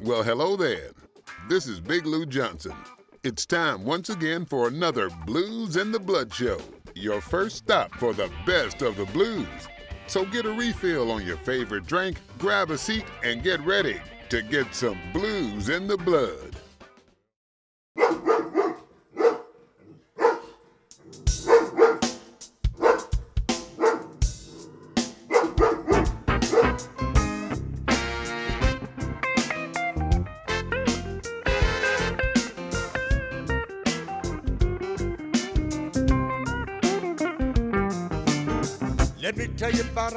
Well, hello there. This is Big Lou Johnson. It's time once again for another Blues in the Blood show, your first stop for the best of the blues. So get a refill on your favorite drink, grab a seat, and get ready to get some blues in the blood.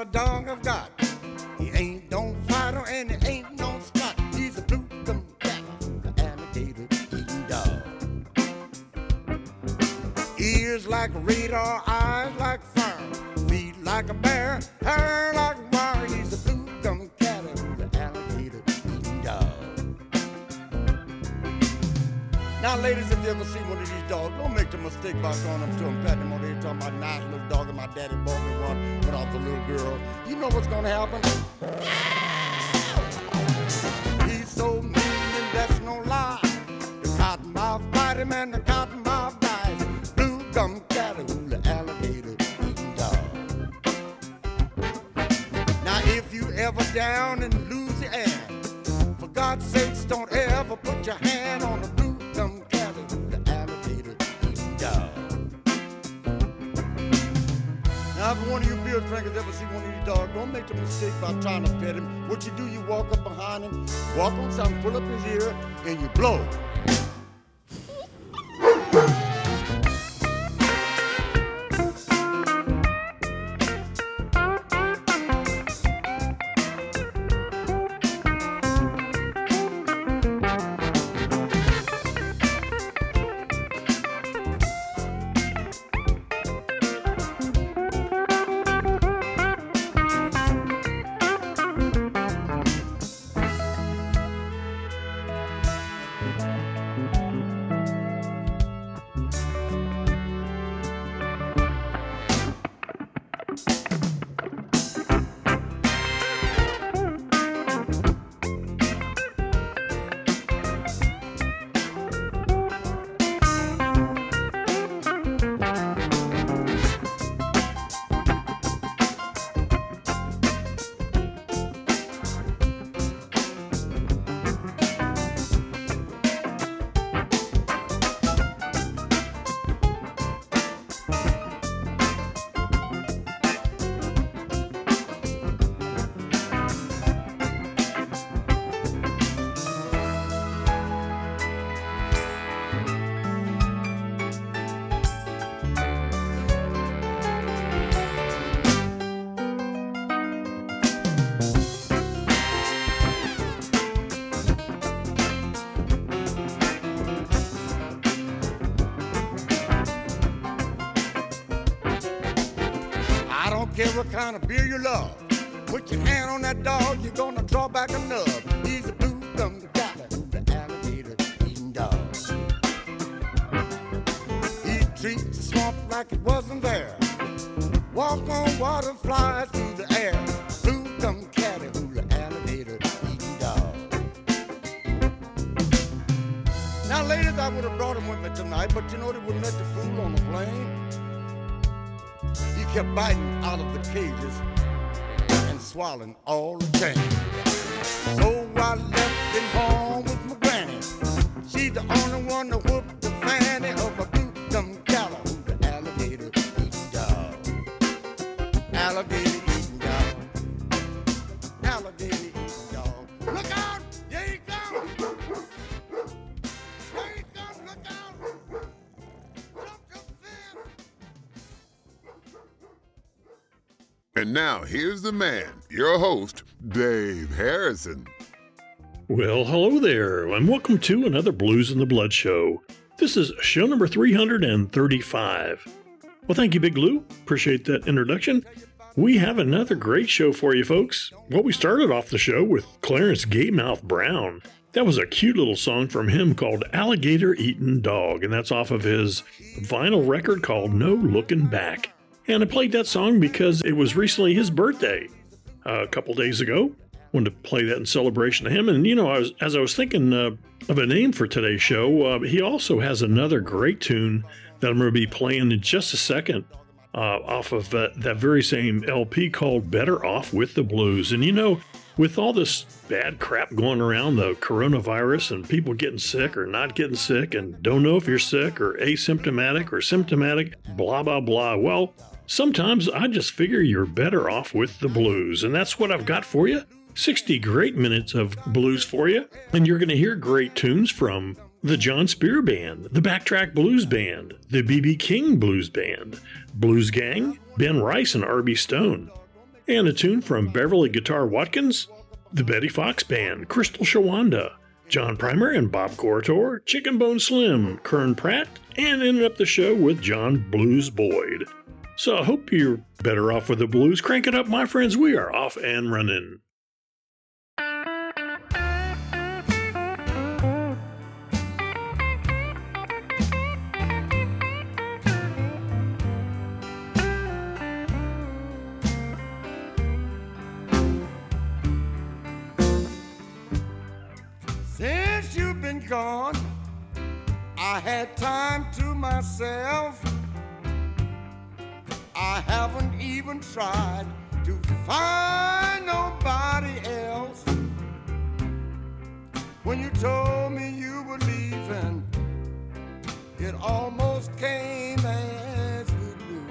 A dog I've What's gonna happen? Walk on something, pull up his ear, and you blow. Beer you love. Put your hand on that dog, you're gonna draw back a nub. He's a blue gum gator, the alligator eating dog. He treats the swamp like it wasn't there. Walk on water, flies through the air. Blue gum catty, the alligator eating dog. Now, ladies, I would have brought him with me tonight, but you know they wouldn't let the fool on the plane. He kept biting out of the cages and swallowing all the change. So I left him home with my granny. She's the only one that whooped the fanny of a blue gum cow, the alligator eating dog. Alligator Now here's the man, your host, Dave Harrison. Well, hello there, and welcome to another Blues in the Blood show. This is show number 335. Well, thank you, Big Lou. Appreciate that introduction. We have another great show for you, folks. Well, we started off the show with Clarence Gatemouth Brown. That was a cute little song from him called Alligator Eatin' Dog, and that's off of his vinyl record called No Looking Back. And I played that song because it was recently his birthday, a couple days ago. wanted to play that in celebration of him. And you know, I was as I was thinking uh, of a name for today's show, uh, he also has another great tune that I'm going to be playing in just a second. Uh, off of that, that very same LP called Better Off with the Blues. And you know, with all this bad crap going around, the coronavirus and people getting sick or not getting sick and don't know if you're sick or asymptomatic or symptomatic, blah, blah, blah. Well, sometimes I just figure you're better off with the blues. And that's what I've got for you 60 great minutes of blues for you. And you're going to hear great tunes from the Jon Spear Band, the Backtrack Blues Band, the B.B. King Blues Band, BluesGang, Ben Rice and RB Stone, and a tune from Beverly Guitar Watkins, the Betty Fox Band, Crystal Shawanda, John Primer and Bob Corritore, Chickenbone Slim, Kern Pratt, and ended up the show with John Blues Boyd. So I hope you're better off with the blues. Crank it up, my friends. We are off and running. Since you've been gone, I had time to myself. I haven't even tried to find nobody else. When you told me you were leaving, it almost came as good news.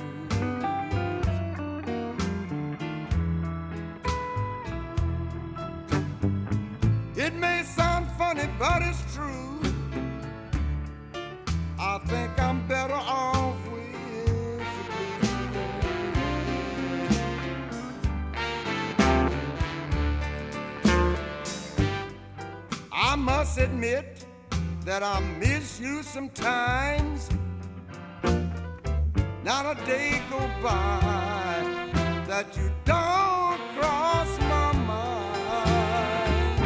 It may sound funny, but it's true. I think I'm better off must admit that I miss you sometimes. Not a day go by that you don't cross my mind.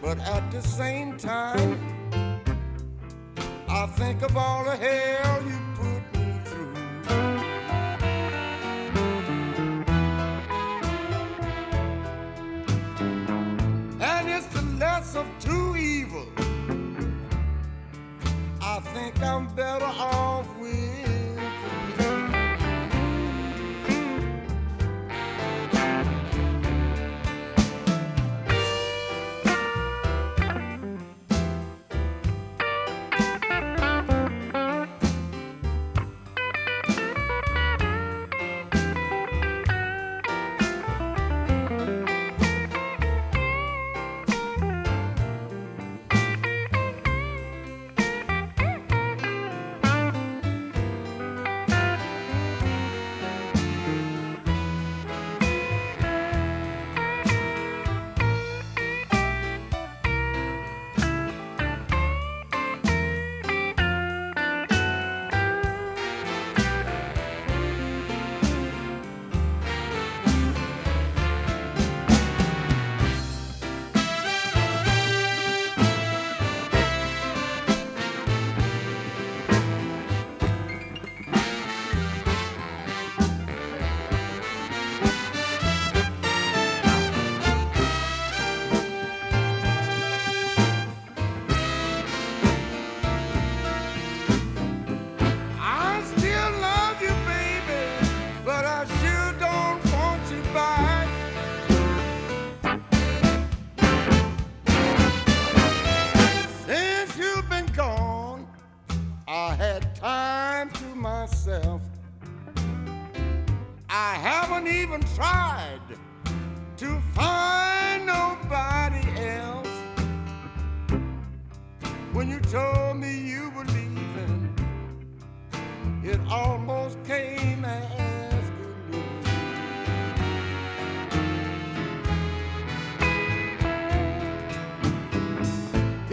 But at the same time, I think of all the hell you Less of two evils. I think I'm better off with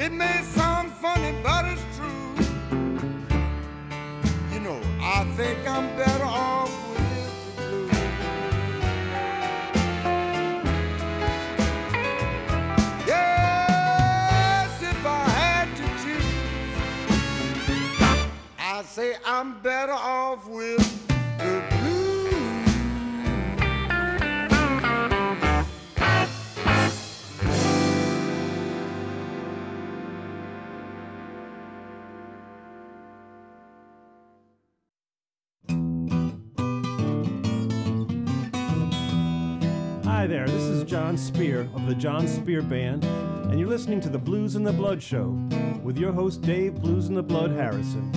It may sound funny, but it's true. You know, I think I'm better off with the blues. Yes, if I had to choose. I say I'm better off with Spear of the Jon Spear Band, and you're listening to the Blues in the Blood Show with your host Dave Blues in the Blood Harrison.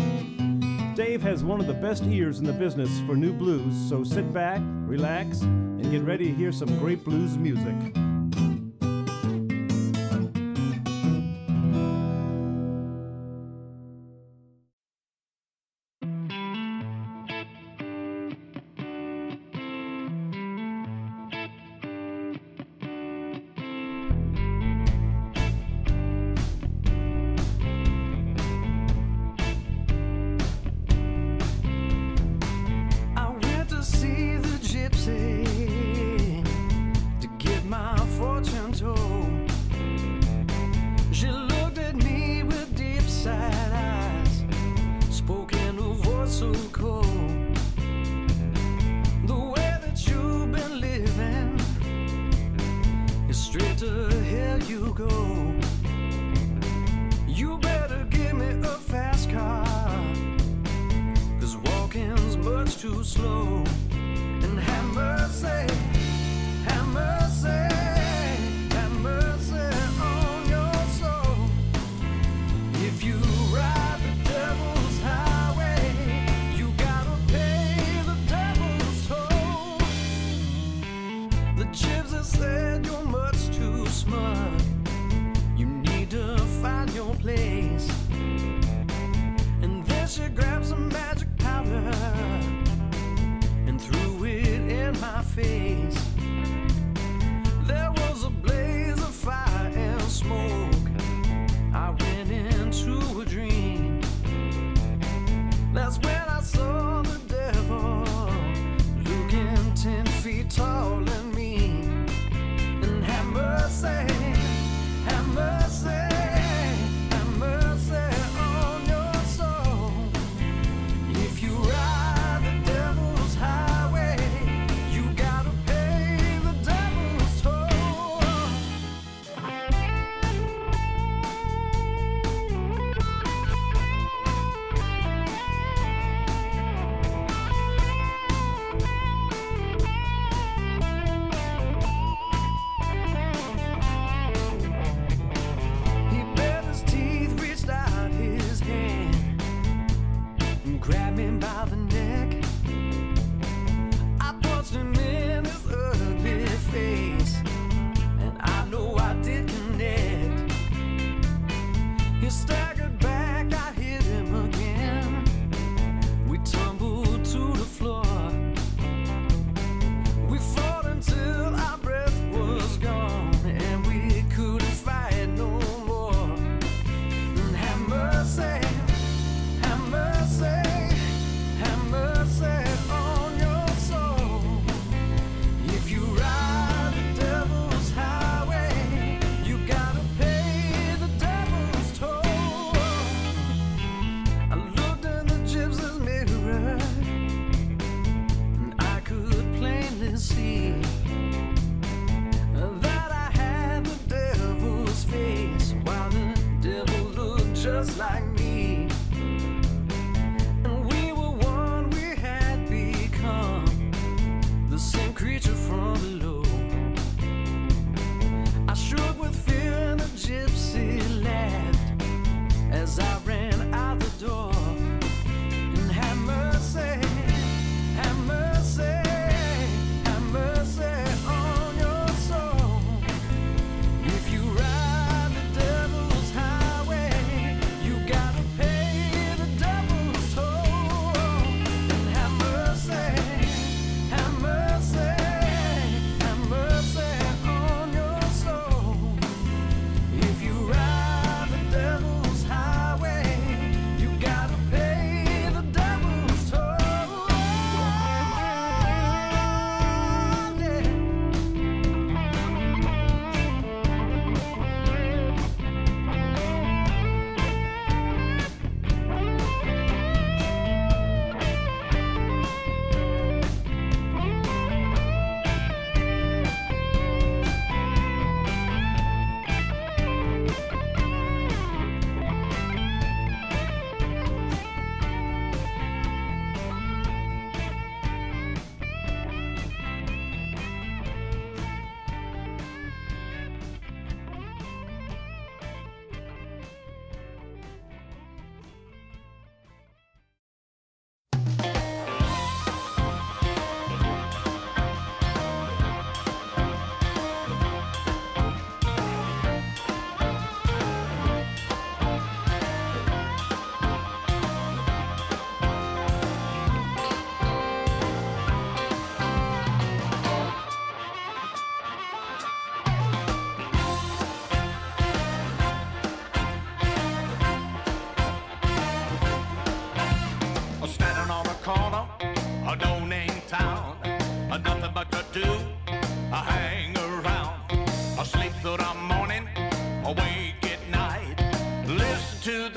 Dave has one of the best ears in the business for new blues, so sit back, relax, and get ready to hear some great blues music.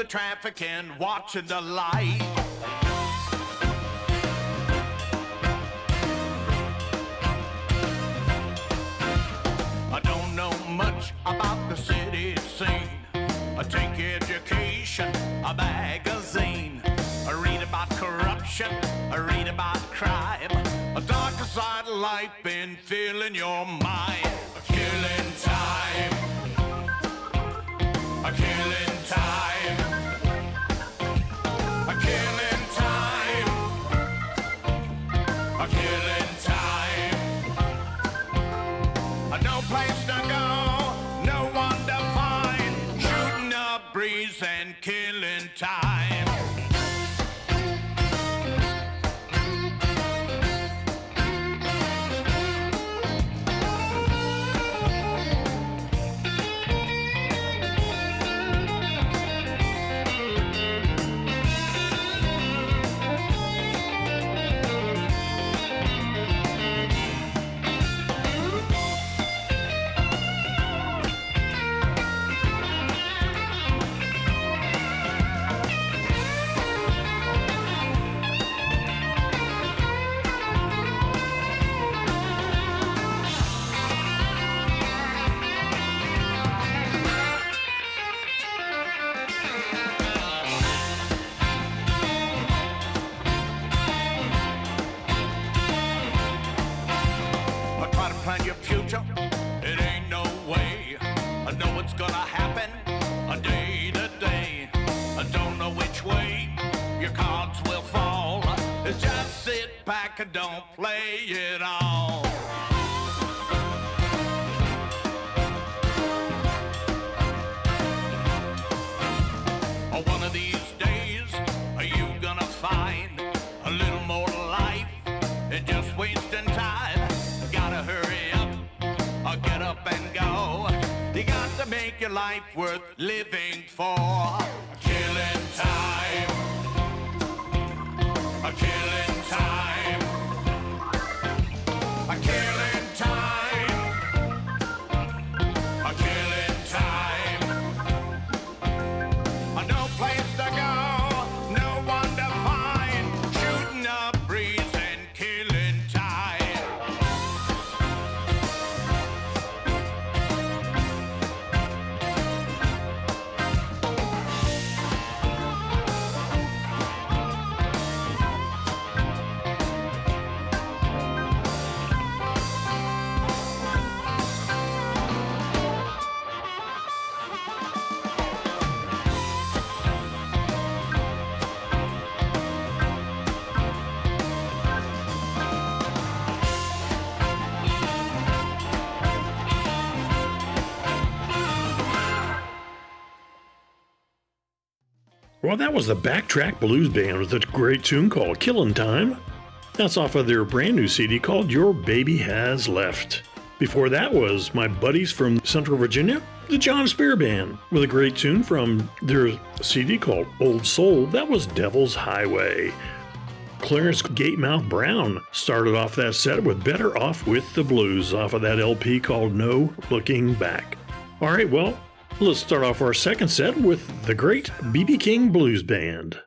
Traffic and watching the light. I don't know much about the city scene. I take education, a magazine. I read about corruption, I read about crime. A darker side of life been filling your mind. Well, that was the Backtrack Blues Band with a great tune called Killin' Time. That's off of their brand new CD called Your Baby Has Left. Before that was my buddies from Central Virginia, the Jon Spear Band, with a great tune from their CD called Old Soul. That was Devil's Highway. Clarence Gatemouth Brown started off that set with Better Off with the Blues off of that LP called No Looking Back. All right, well, let's start off our second set with the great BB King Blues Band.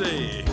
Say,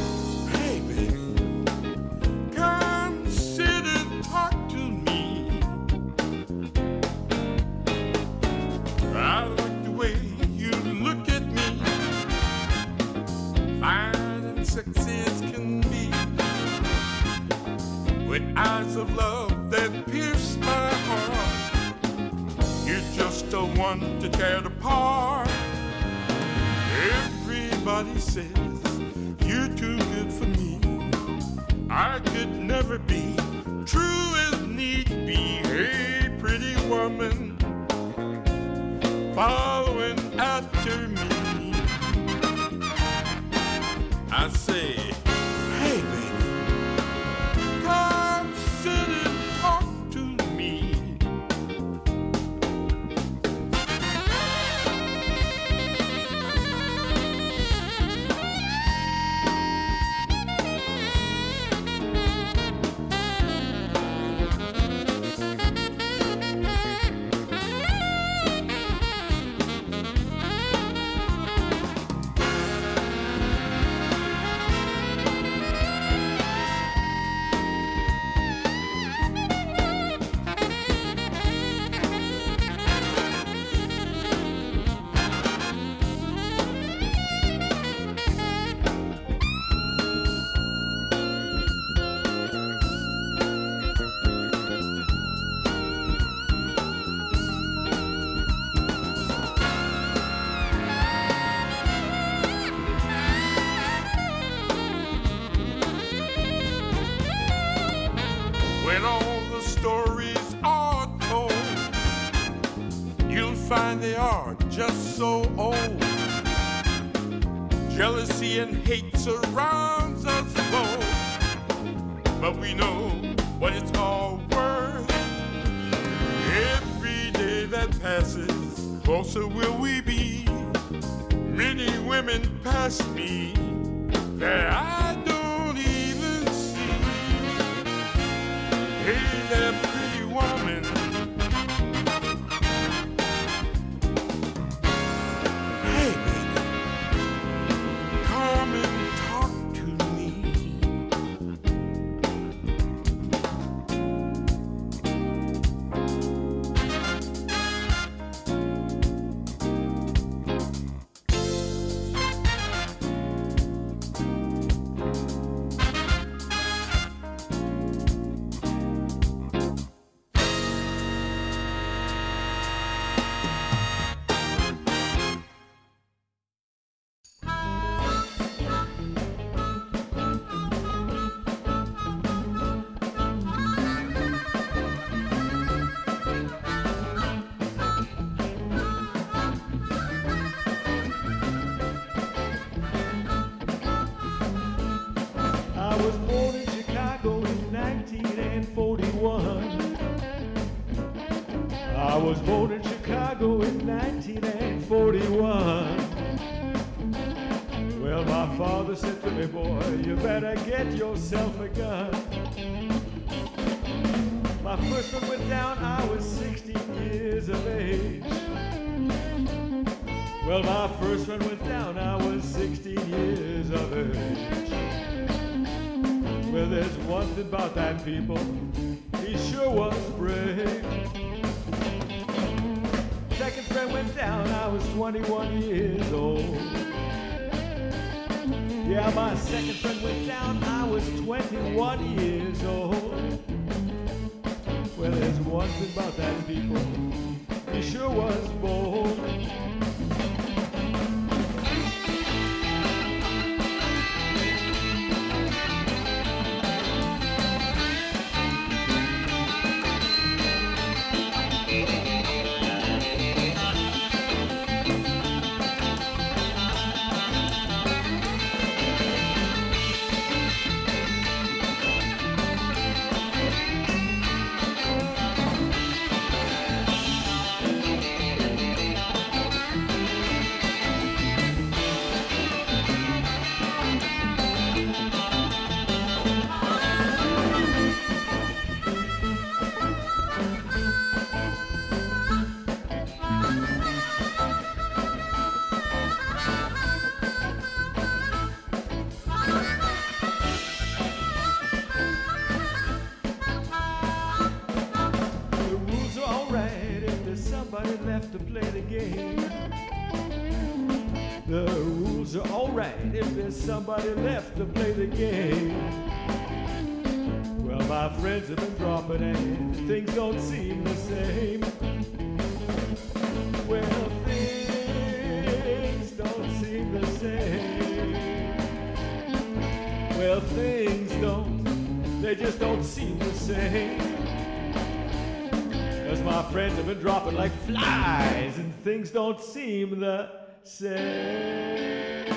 find they are just so old. Jealousy and hate surrounds us both, but we know what it's all worth. Every day that passes, closer will we be. Many women pass me that I don't even see. Hey there, Well, there's one thing about that people, he sure was brave. Second friend went down, I was 21 years old. Yeah, my second friend went down, I was 21 years old. Well, there's one thing about that people, he sure was bold. things don't seem the same.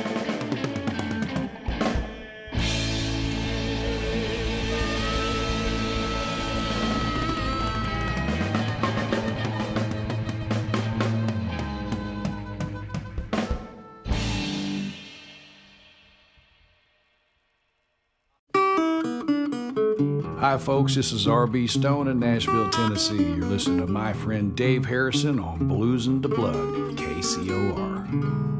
Hi, folks, this is R.B. Stone in Nashville, Tennessee. You're listening to my friend Dave Harrison on Blues in the Blood, KCOR.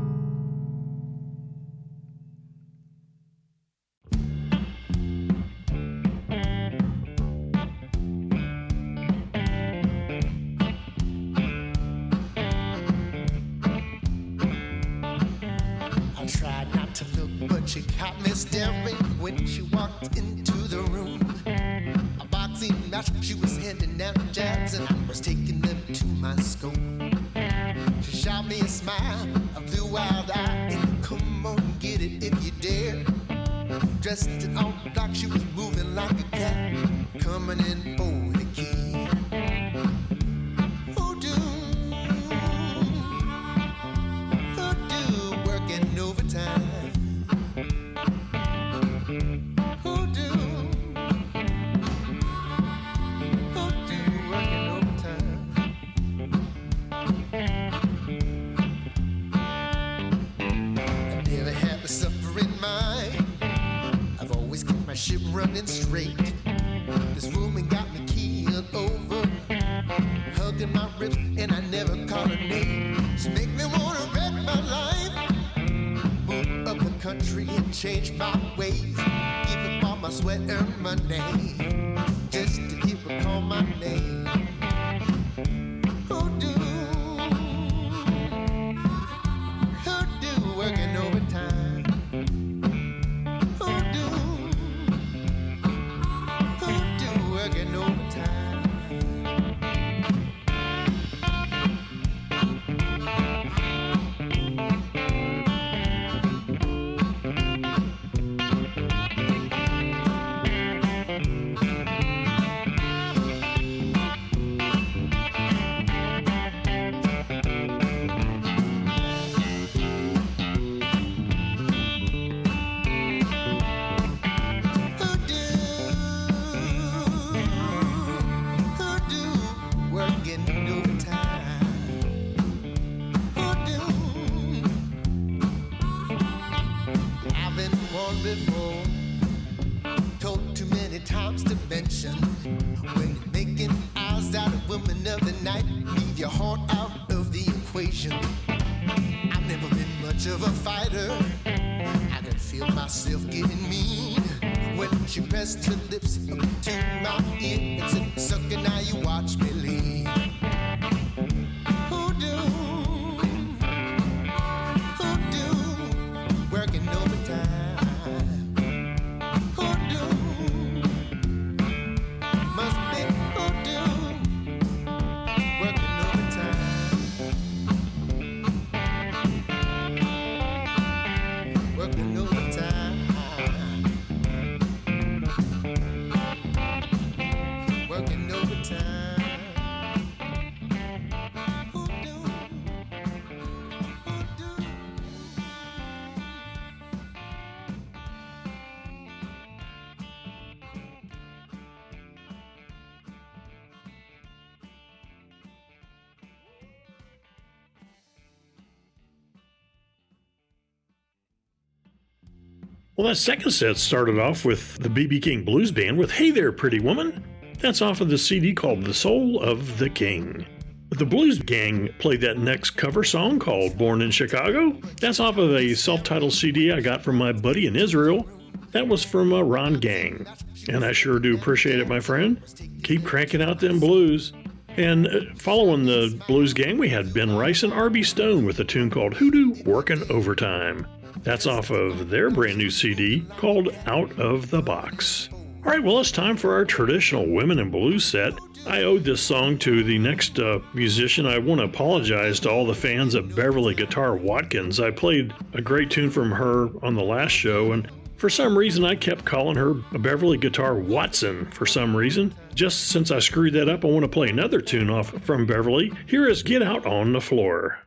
Well, that second set started off with the BB King Blues Band with Hey There, Pretty Woman. That's off of the CD called The Soul of the King. The BluesGang played that next cover song called Born in Chicago. That's off of a self titled CD I got from my buddy in Israel. That was from a Ron Gang. And I sure do appreciate it, my friend. Keep cranking out them blues. And uh, following the BluesGang, we had Ben Rice and RB Stone with a tune called Hoodoo Working Overtime. That's off of their brand new CD called Out of the Box. All right, well, it's time for our traditional Women in Blue set. I owed this song to the next uh, musician. I want to apologize to all the fans of Beverly Guitar Watkins. I played a great tune from her on the last show, and for some reason, I kept calling her Beverly Guitar Watson for some reason. Just since I screwed that up, I want to play another tune off from Beverly. Here is Get Out on the Floor.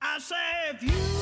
I say, if you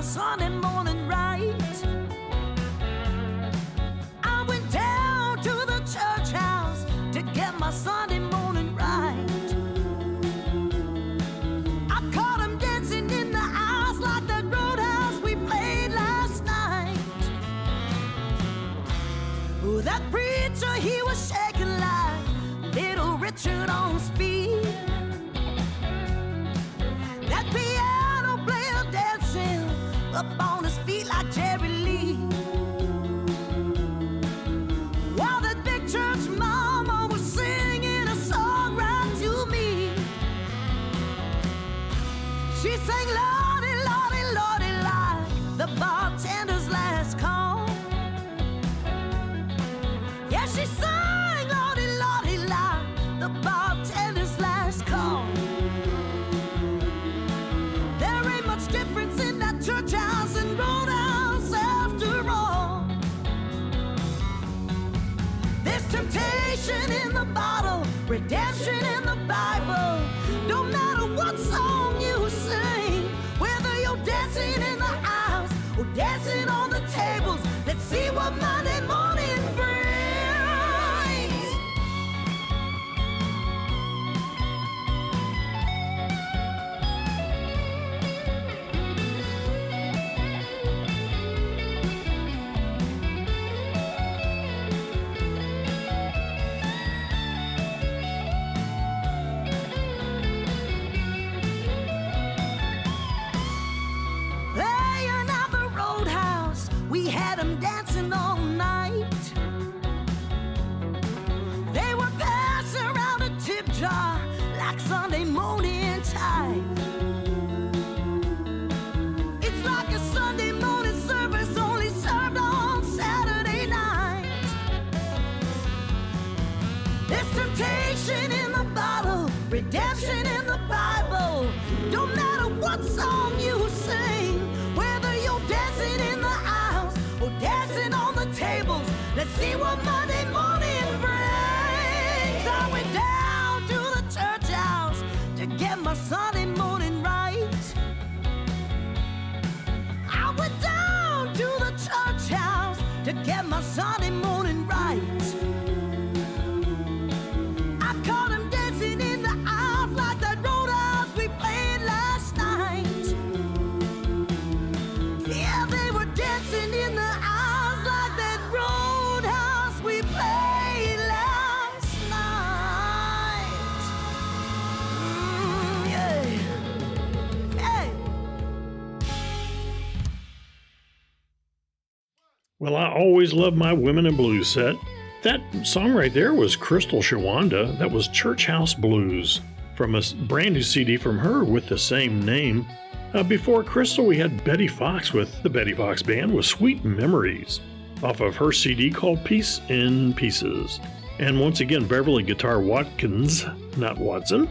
to see what Monday morning brings. I went down to the church house to get my Sunday morning right. I went down to the church house to get my Sunday morning Well, I always love my Women in Blues set. That song right there was Crystal Shawanda. That was Church House Blues from a brand new CD from her with the same name. Uh, before Crystal, we had Betty Fox with the Betty Fox Band with Sweet Memories off of her CD called Peace in Pieces. And once again, Beverly Guitar Watkins, not Watson,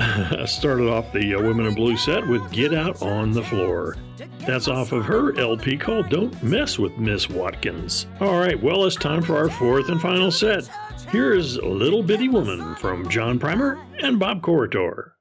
started off the uh, Women in Blue set with Get Out on the Floor. That's off of her LP called Don't Mess with Miss Watkins. All right, well, it's time for our fourth and final set. Here is Little Bitty Woman from John Primer and Bob Corritore.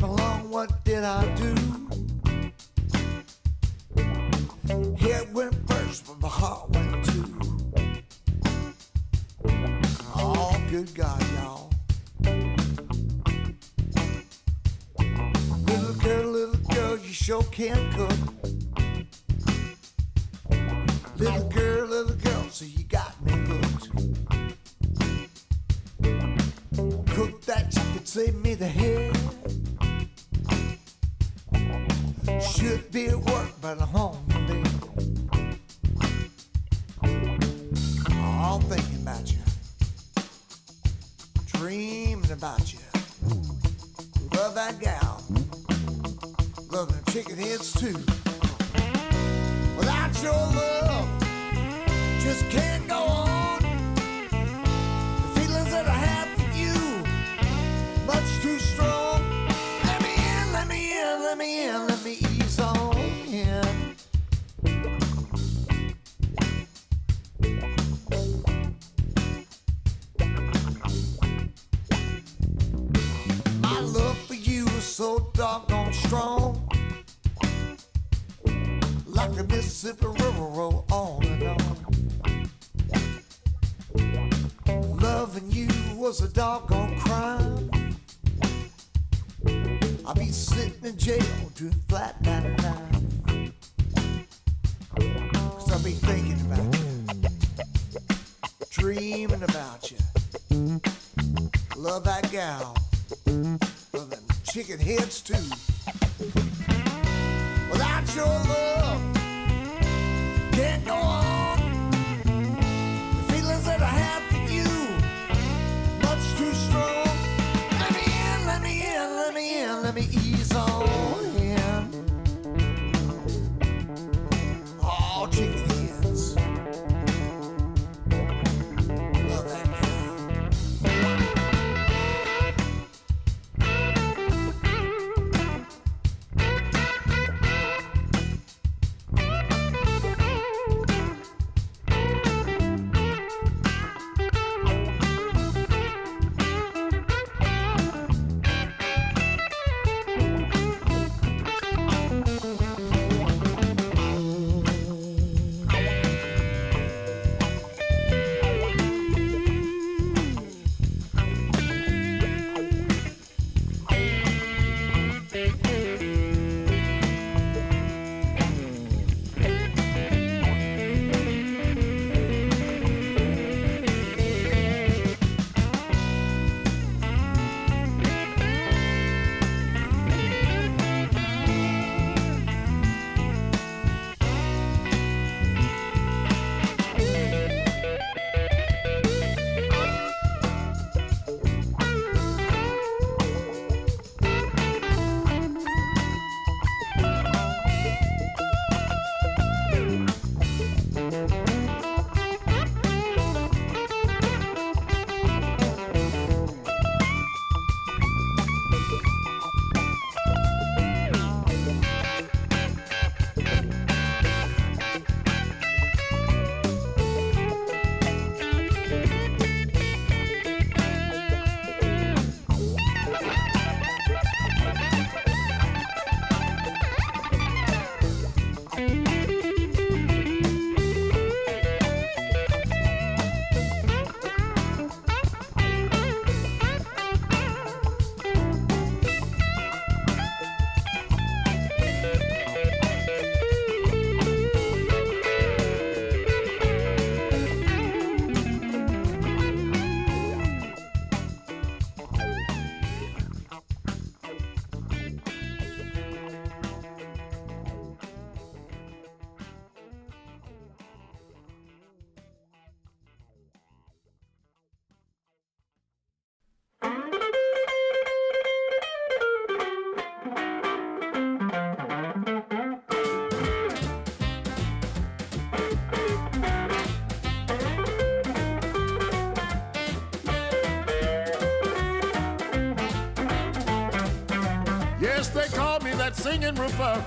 came along, what did I do? Head went first, but my heart went too. Oh, good God, y'all. Little girl, little girl, you sure can't cook. Carlos singing roofer,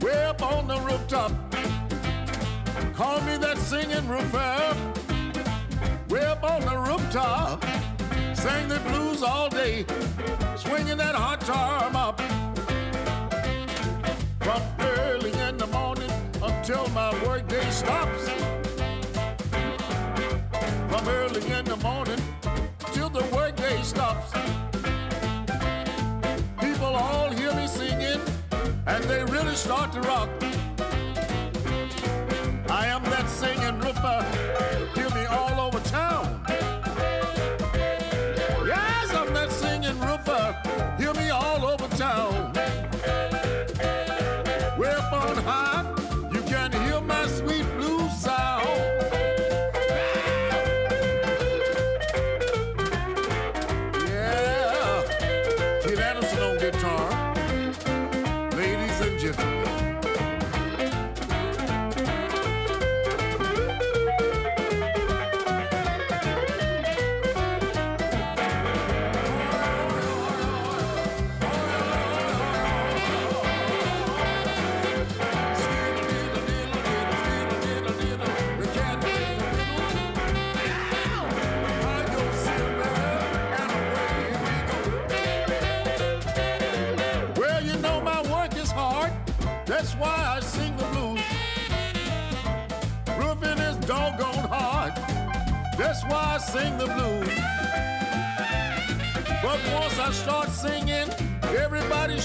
way up on the rooftop. Call me that singing roofer, way up on the rooftop. Sang the blues all day, swinging that hot arm up. From early in the morning until my workday stops. From early in the morning till the workday stops. they really start to rock. I am that singing roofer. Hear me all over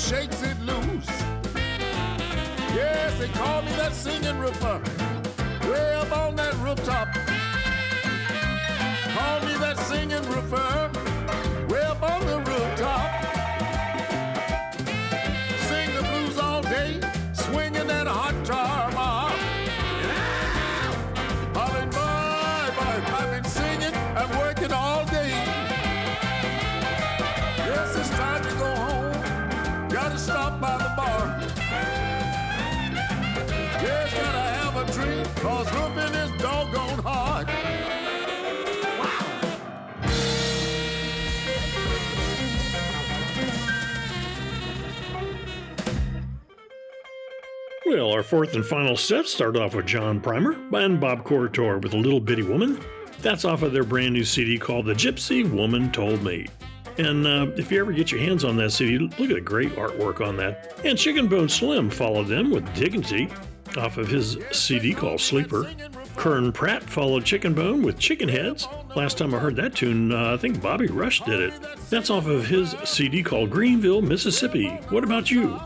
shakes it loose. Yes, they call me that singing roofer. Drink, cause roofing is doggone hard. Well, our fourth and final set started off with John Primer and Bob Corritore with a Little Bitty Woman. That's off of their brand new CD called The Gypsy Woman Told Me. And uh, if you ever get your hands on that CD, look at the great artwork on that. And Chickenbone Slim followed them with Dignity off of his CD called Sleeper. Kern Pratt followed Chickenbone with Chicken Heads. Last time I heard that tune, uh, I think Bobby Rush did it. That's off of his CD called Greenville, Mississippi. What about you?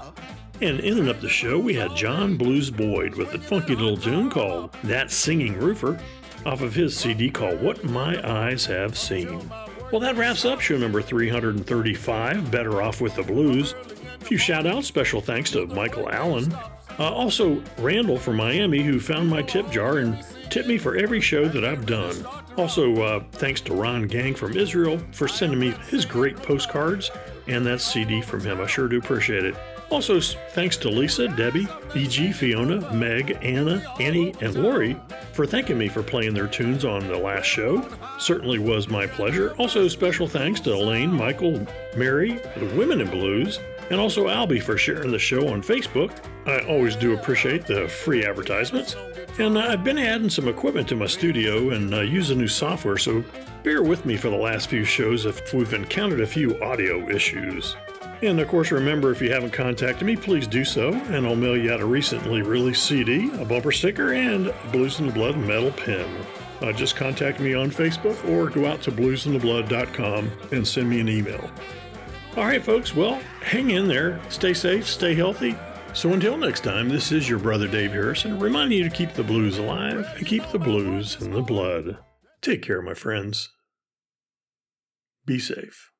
And in and up the show, we had John Blues Boyd with a funky little tune called That Singing Roofer off of his CD called What My Eyes Have Seen. Well, that wraps up show number 335, Better Off with the Blues. A few shout outs, special thanks to Michael Allen. Uh, also, Randall from Miami, who found my tip jar and tipped me for every show that I've done. Also, uh, thanks to Ron Gang from Israel for sending me his great postcards and that CD from him. I sure do appreciate it. Also, thanks to Lisa, Debbie, E.G., Fiona, Meg, Anna, Annie, and Lori for thanking me for playing their tunes on the last show. Certainly was my pleasure. Also, special thanks to Elaine, Michael, Mary, the Women in Blues, and also Albie for sharing the show on Facebook. I always do appreciate the free advertisements. And I've been adding some equipment to my studio and uh, using new software, so bear with me for the last few shows if we've encountered a few audio issues. And of course, remember if you haven't contacted me, please do so, and I'll mail you out a recently released CD, a bumper sticker, and a Blues in the Blood metal pin. Uh, just contact me on Facebook or go out to bluesintheblood.com and send me an email. All right, folks, well, hang in there, stay safe, stay healthy. So until next time, this is your brother Dave Harrison, reminding you to keep the blues alive and keep the blues in the blood. Take care, my friends. Be safe.